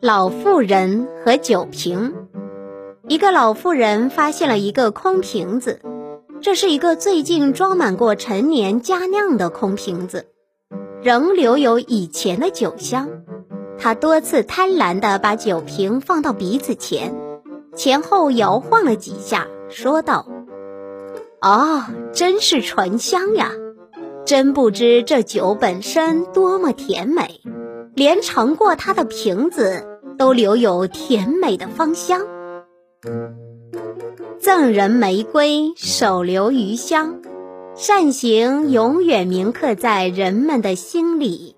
老妇人和酒瓶。一个老妇人发现了一个空瓶子，这是一个最近装满过陈年佳酿的空瓶子，仍留有以前的酒香。她多次贪婪地把酒瓶放到鼻子前，前后摇晃了几下，说道：“哦，真是醇香呀！真不知这酒本身多么甜美。”连盛过它的瓶子都留有甜美的芳香。赠人玫瑰，手留余香，善行永远铭刻在人们的心里。